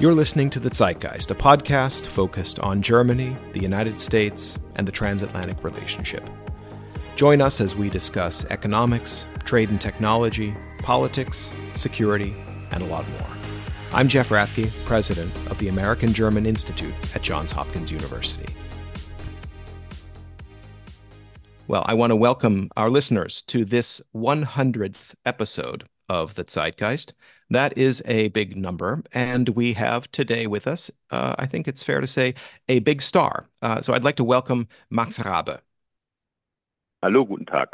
You're listening to The Zeitgeist, a podcast focused on Germany, the United States, and the transatlantic relationship. Join us as we discuss economics, trade and technology, politics, security, and a lot more. I'm Jeff Rathke, president of the American German Institute at Johns Hopkins University. Well, I want to welcome our listeners to this 100th episode of The Zeitgeist. That is a big number. And we have today with us, uh, I think it's fair to say, a big star. Uh, so I'd like to welcome Max Raabe. Hallo, guten Tag.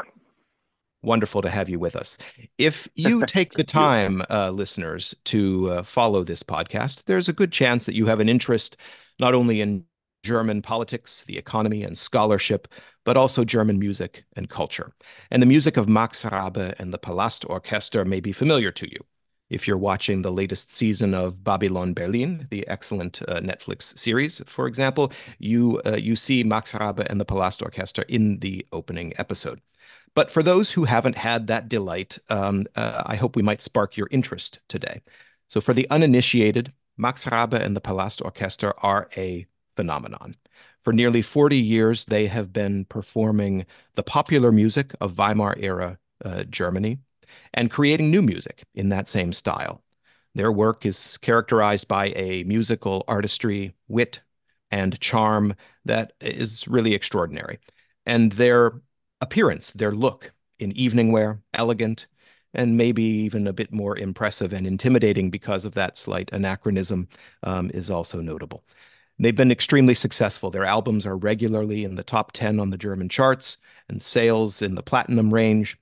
Wonderful to have you with us. If you take the time, uh, listeners, to uh, follow this podcast, there's a good chance that you have an interest not only in German politics, the economy, and scholarship, but also German music and culture. And the music of Max Raabe and the Palast Orchester may be familiar to you. If you're watching the latest season of Babylon Berlin, the excellent uh, Netflix series, for example, you uh, you see Max Raabe and the Palast Orchestra in the opening episode. But for those who haven't had that delight, um, uh, I hope we might spark your interest today. So, for the uninitiated, Max Raabe and the Palast Orchestra are a phenomenon. For nearly 40 years, they have been performing the popular music of Weimar era uh, Germany and creating new music in that same style. Their work is characterized by a musical artistry, wit, and charm that is really extraordinary. And their appearance, their look in evening wear, elegant, and maybe even a bit more impressive and intimidating because of that slight anachronism, um, is also notable. They've been extremely successful. Their albums are regularly in the top 10 on the German charts and sales in the platinum range.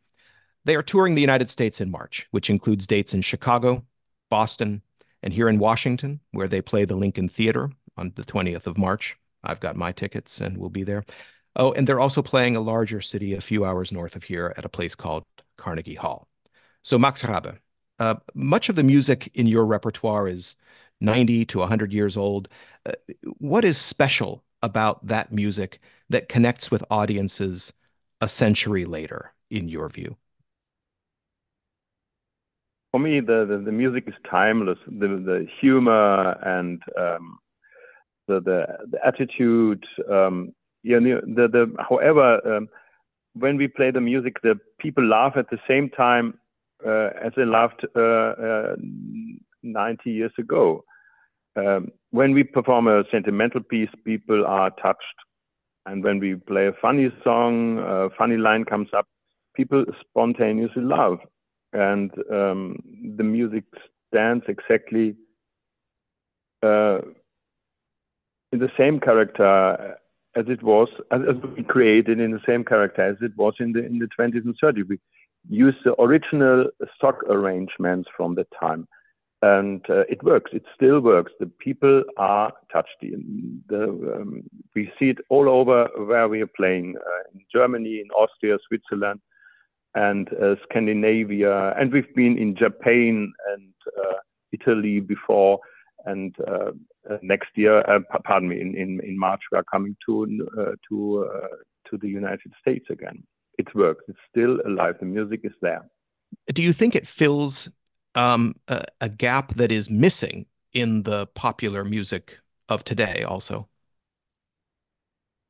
They are touring the United States in March, which includes dates in Chicago, Boston, and here in Washington, where they play the Lincoln Theater on the 20th of March. I've got my tickets and we'll be there. Oh, and they're also playing a larger city a few hours north of here at a place called Carnegie Hall. So, Max Raabe, uh, much of the music in your repertoire is 90 to 100 years old. Uh, what is special about that music that connects with audiences a century later, in your view? For me, the, the, the music is timeless. The, the humor and um, the, the, the attitude. Um, you know, the, the, however, um, when we play the music, the people laugh at the same time uh, as they laughed uh, uh, 90 years ago. Um, when we perform a sentimental piece, people are touched. And when we play a funny song, a funny line comes up, people spontaneously laugh. And um, the music stands exactly uh, in the same character as it was, as, we created in the same character as it was in the in the 20s and 30s. We use the original stock arrangements from the time and uh, it works. It still works. The people are touched. The, um, we see it all over where we are playing uh, in Germany, in Austria, Switzerland, and uh, Scandinavia, and we've been in Japan and uh, Italy before. And uh, uh, next year, pardon me, in, in, in March we are coming to to to the United States again. It works. It's still alive. The music is there. Do you think it fills um, a, a, gap that is missing in the popular music of today also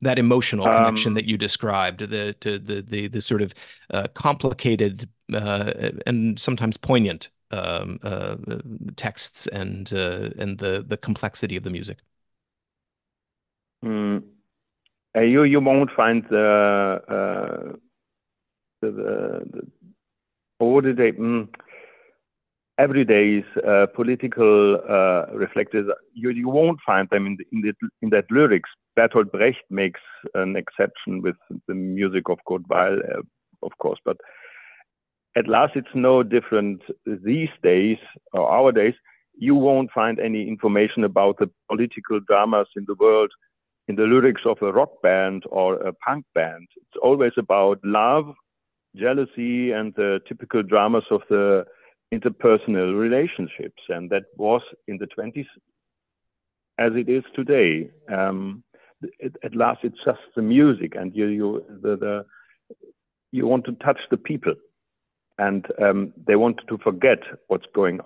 that emotional connection um, that you described the to the the, the sort of uh, complicated uh, and sometimes poignant um, uh, texts and uh, and the the complexity of the music mm. you you won't find the uh, the, the, the what did they mm, everyday's uh, political uh, reflectors, you, you won't find them in, the, in, the, in that lyrics. Bertolt Brecht makes an exception with the music of Weill, uh, of course, but at last it's no different these days or our days. You won't find any information about the political dramas in the world in the lyrics of a rock band or a punk band. It's always about love, jealousy, and the typical dramas of the interpersonal relationships, and that was in the 20s as it is today. Um, it, at last, it's just the music, and you you the, the you want to touch the people, and um, they want to forget what's going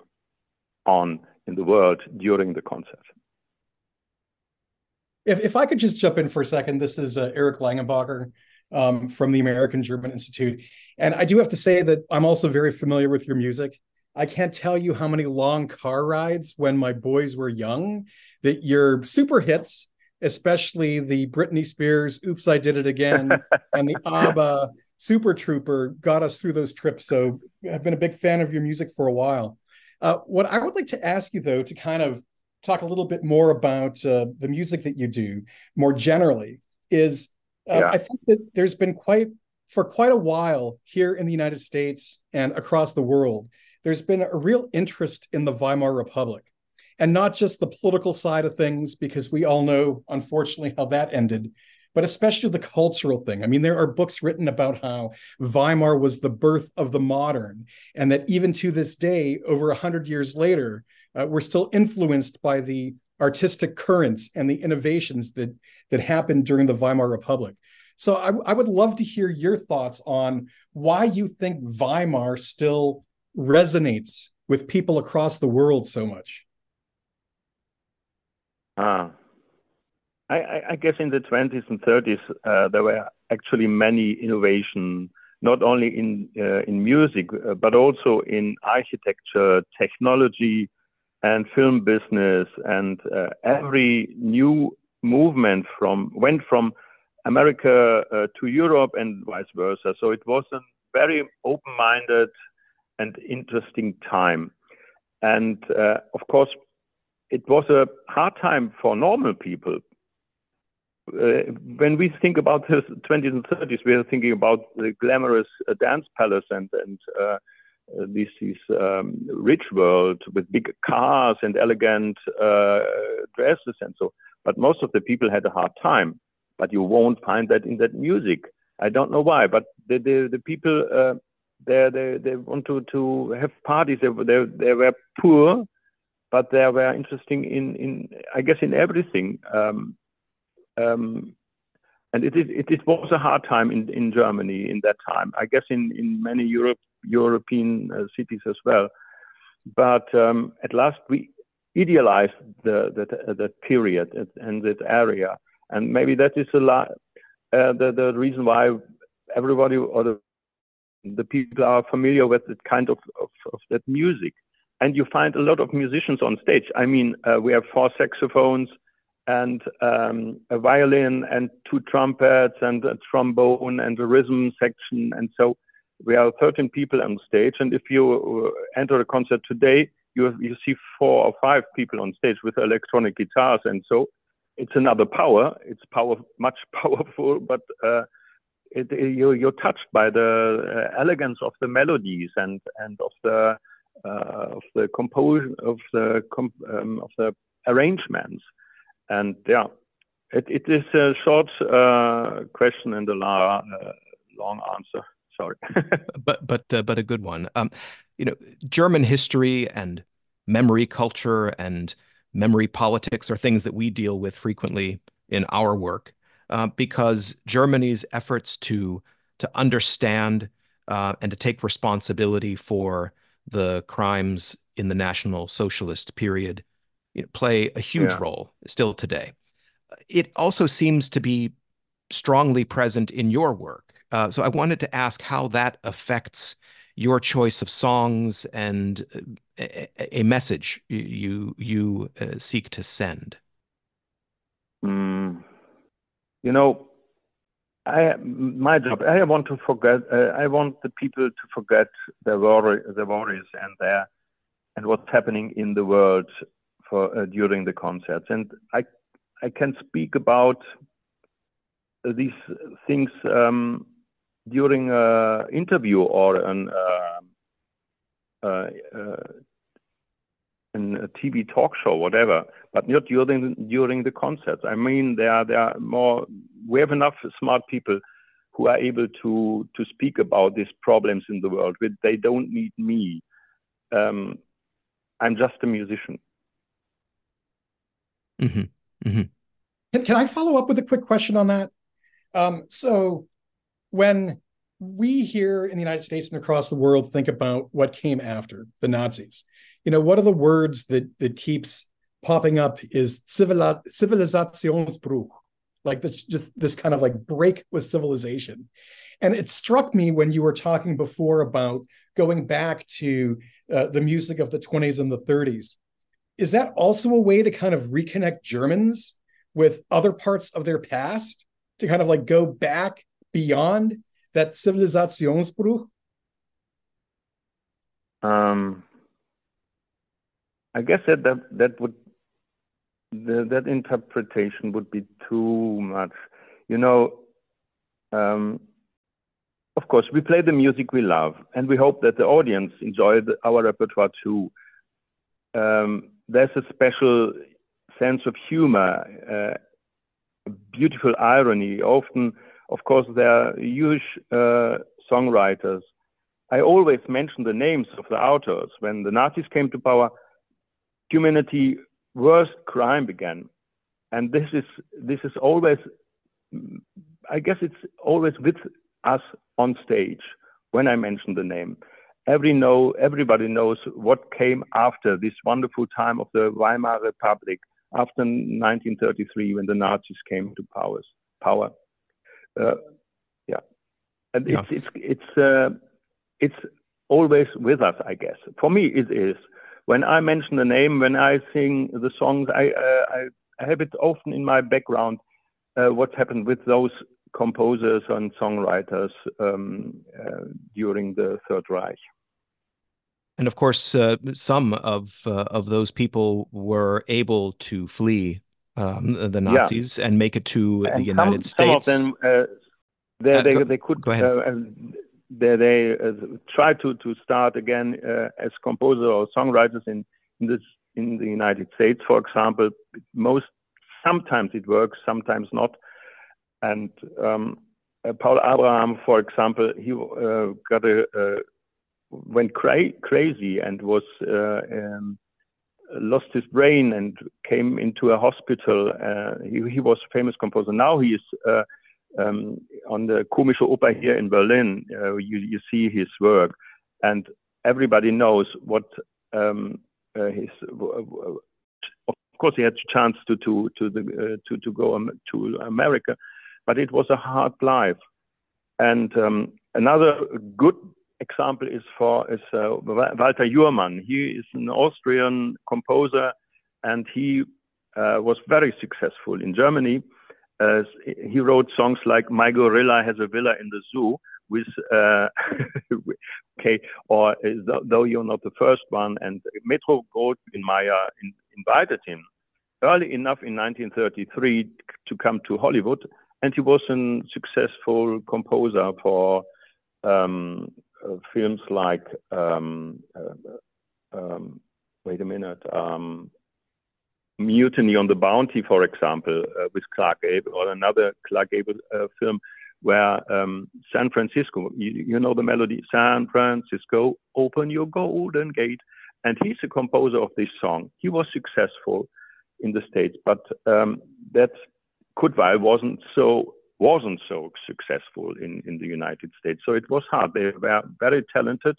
on in the world during the concert. If, if I could just jump in for a second, this is uh, Eric Langenbacher um, from the American German Institute. And I do have to say that I'm also very familiar with your music. I can't tell you how many long car rides when my boys were young that your super hits, especially the Britney Spears "Oops, I Did It Again" and the ABBA "Super Trooper," got us through those trips. So I've been a big fan of your music for a while. Uh, what I would like to ask you, though, to kind of talk a little bit more about uh, the music that you do more generally, is uh, yeah. I think that there's been quite for quite a while here in the United States and across the world, there's been a real interest in the Weimar Republic. And not just the political side of things, because we all know, unfortunately, how that ended, but especially the cultural thing. I mean, there are books written about how Weimar was the birth of the modern, and that even to this day, over 100 years later, uh, we're still influenced by the artistic currents and the innovations that, that happened during the Weimar Republic. So I, I would love to hear your thoughts on why you think Weimar still resonates with people across the world so much. Ah, I, I guess in the 20s and 30s uh, there were actually many innovation, not only in uh, in music uh, but also in architecture, technology, and film business, and uh, every new movement from went from America uh, to Europe and vice versa. So it was a very open-minded and interesting time. And uh, of course, it was a hard time for normal people. Uh, when we think about the 20s and 30s, we are thinking about the glamorous uh, dance palace and, and uh, uh, this, this um, rich world with big cars and elegant uh, dresses and so. But most of the people had a hard time but you won't find that in that music. I don't know why, but the the, the people uh, they they they want to to have parties. They they they were poor, but they were interesting in in I guess in everything. Um, um, and it it, it was a hard time in in Germany in that time. I guess in in many Europe European uh, cities as well. But um, at last we idealized the that that period and that area and maybe that is a lot uh, the the reason why everybody or the the people are familiar with that kind of, of, of that music. And you find a lot of musicians on stage. I mean, uh, we have four saxophones and um, a violin and two trumpets and a trombone and a rhythm section. And so we are 13 people on stage. And if you uh, enter a concert today, you, have, you see four or five people on stage with electronic guitars. And so it's another power. It's power much powerful, but uh, it, it, you're, touched by the uh, elegance of the melodies and and of the of the composition of the comp um, of the arrangements, and yeah, it, it is a short uh, question and a uh, long answer. Sorry, but but uh, but a good one. Um, you know, German history and memory culture and memory politics are things that we deal with frequently in our work uh, because Germany's efforts to to understand uh, and to take responsibility for the crimes in the National Socialist period you know, play a huge yeah. role still today. It also seems to be strongly present in your work. Uh, so I wanted to ask how that affects your choice of songs and uh, a, a message you you uh, seek to send? Mm, you know, I my job. I want to forget. Uh, I want the people to forget their worry, their worries and their and what's happening in the world for uh, during the concerts. And I I can speak about these things um, during an interview or an uh, uh, uh, in a TV talk show, whatever, but not during during the concerts. I mean, there there are more. We have enough smart people who are able to to speak about these problems in the world. They don't need me. Um, I'm just a musician. Mm-hmm. Mm-hmm. Can, can I follow up with a quick question on that? Um, so, when we here in the United States and across the world think about what came after the Nazis, you know, one of the words that that keeps popping up is civil Zivilisationsbruch, like this just this kind of like break with civilization. And it struck me when you were talking before about going back to uh, the music of the 20s and the 30s. Is that also a way to kind of reconnect Germans with other parts of their past to kind of like go back beyond that Zivilisationsbruch? Um, I guess that that, that would the, that interpretation would be too much. You know, um, of course, we play the music we love, and we hope that the audience enjoy the, our repertoire too. Um, there's a special sense of humor, uh, beautiful irony. Often, of course, there are huge uh, songwriters. I always mention the names of the authors. When the Nazis came to power, humanity worst crime began, and this is this is always, I guess, it's always with us on stage when I mention the name. Every know, everybody knows what came after this wonderful time of the Weimar Republic, after 1933 when the Nazis came to powers, power. Uh, yeah, and yeah. it's it's it's uh, it's always with us, I guess. For me, it is. When I mention the name, when I sing the songs, I uh, I, have it often in my background. Uh, what happened with those composers and songwriters um, uh, during the Third Reich. And of course, uh, some of uh, of those people were able to flee um, the Nazis yeah. and make it to and the United States. Some of them, uh, they, they, they could go ahead. Uh, they, they tried to to start again as composer or songwriters in in this in the United States, for example. Most sometimes it works, sometimes not. And um, uh, Paul Abraham, for example, he uh, got a, uh, went cra crazy and was uh, um, lost his brain and came into a hospital. Uh, he, he, was a famous composer. Now he is uh, um, on the Komische Oper here in Berlin. you, you see his work, and everybody knows what um, his of course he had a chance to to to the uh, to to go to America, but it was a hard life. And um, another good example is for is uh, Walter Jurmann. He is an Austrian composer, and he uh, was very successful in Germany. He wrote songs like "My Gorilla Has a Villa in the Zoo," with uh, okay, or uh, though you're not the first one, and Metro Goldwyn Mayer in, invited him early enough in 1933 to come to Hollywood and he was a successful composer for um, uh, films like um, uh, um, wait a minute um, Mutiny on the Bounty, for example, uh, with Clark Gable, or another Clark Gable uh, film where um, San Francisco, you, you, know the melody, San Francisco, open your golden gate. And he's a composer of this song. He was successful in the States, but um, that Kudwal wasn't so wasn't so successful in, in the United States. So it was hard. They were very talented.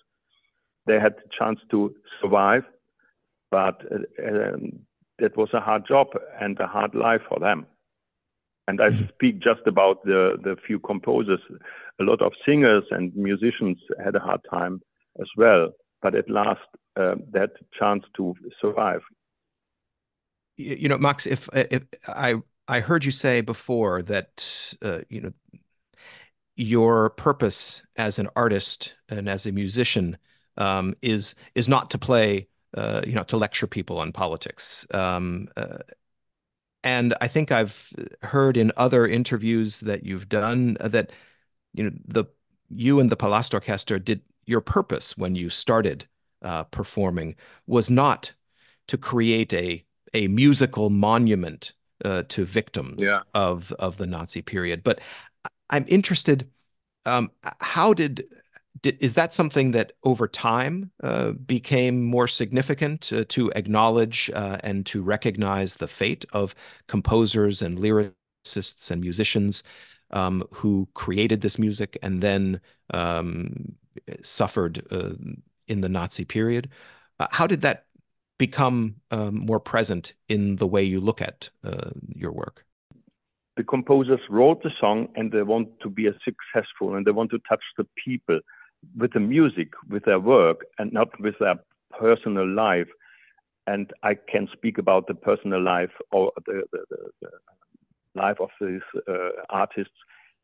They had the chance to survive, but uh, um, that was a hard job and a hard life for them. And I mm-hmm. speak just about the, the few composers. A lot of singers and musicians had a hard time as well. But at last, uh, a chance to survive. You know, Max, if, if I I heard you say before that uh, you know your purpose as an artist and as a musician um, is is not to play uh, you know to lecture people on politics. Um, uh, and I think I've heard in other interviews that you've done that you know the you and the Palastorchester did your purpose when you started uh, performing was not to create a a musical monument uh, to victims yeah. of of the Nazi period. But I'm interested. Um, how did, did is that something that over time uh, became more significant uh, to acknowledge uh, and to recognize the fate of composers and lyricists and musicians um, who created this music and then um, suffered uh, in the Nazi period? Uh, how did that become um, more present in the way you look at uh, your work? The composers wrote the song and they want to be successful and they want to touch the people with the music, with their work, and not with their personal life. And I can speak about the personal life or the, the, the, the life of these uh, artists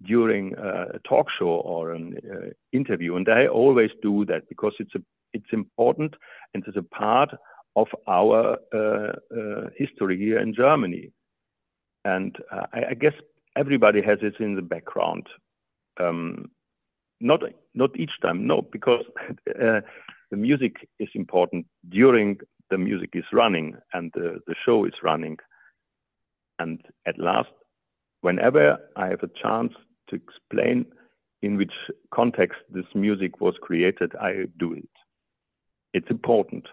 during a talk show or an uh, interview. And I always do that because it's a, it's important and it's a part of our uh, uh, history here in Germany. And uh, I, I, guess everybody has it in the background. Um, not not each time, no, because uh, the music is important during the music is running and the, the show is running. And at last, whenever I have a chance to explain in which context this music was created, I do it. It's important.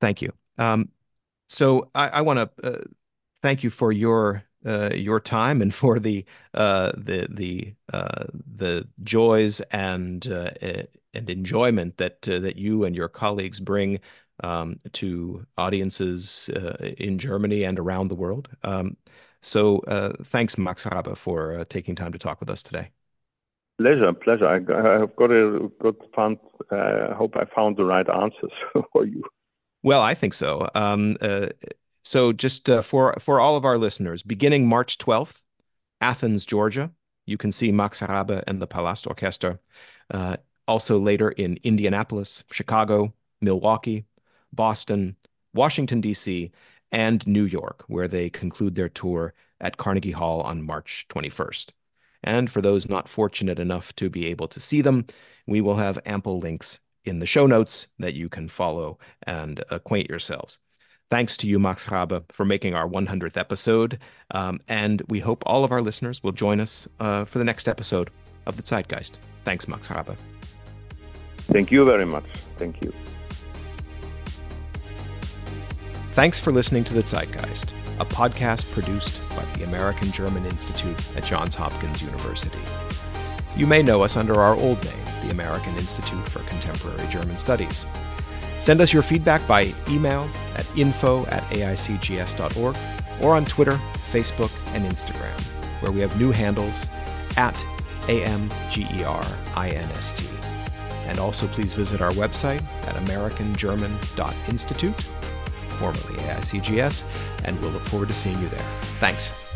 Thank you. Um, so I, I want to uh, thank you for your uh, your time and for the uh, the the uh, the joys and uh, and enjoyment that uh, that you and your colleagues bring um, to audiences in Germany and around the world. Um, so thanks, Max Raabe, for taking time to talk with us today. Pleasure, pleasure. I, have got a good fun. I hope I found the right answers for you. Well, I think so. Um, uh, so, just uh, for for all of our listeners, beginning March twelfth, Athens, Georgia, you can see Max Raabe and the Palastorchester. Uh, also later in Indianapolis, Chicago, Milwaukee, Boston, Washington D.C., and New York, where they conclude their tour at Carnegie Hall on March 21st. And for those not fortunate enough to be able to see them, we will have ample links in the show notes that you can follow and acquaint yourselves. Thanks to you, Max Raabe, for making our 100th episode. Um, and we hope all of our listeners will join us uh, for the next episode of The Zeitgeist. Thanks, Max Raabe. Thank you very much. Thank you. Thanks for listening to The Zeitgeist, a podcast produced by the American German Institute at Johns Hopkins University. You may know us under our old name, the American Institute for Contemporary German Studies. Send us your feedback by email at info at aicgs.org or on Twitter, Facebook, and Instagram, where we have new handles at AMGERINST. And also please visit our website at americangerman.institute, formerly AICGS, and we'll look forward to seeing you there. Thanks.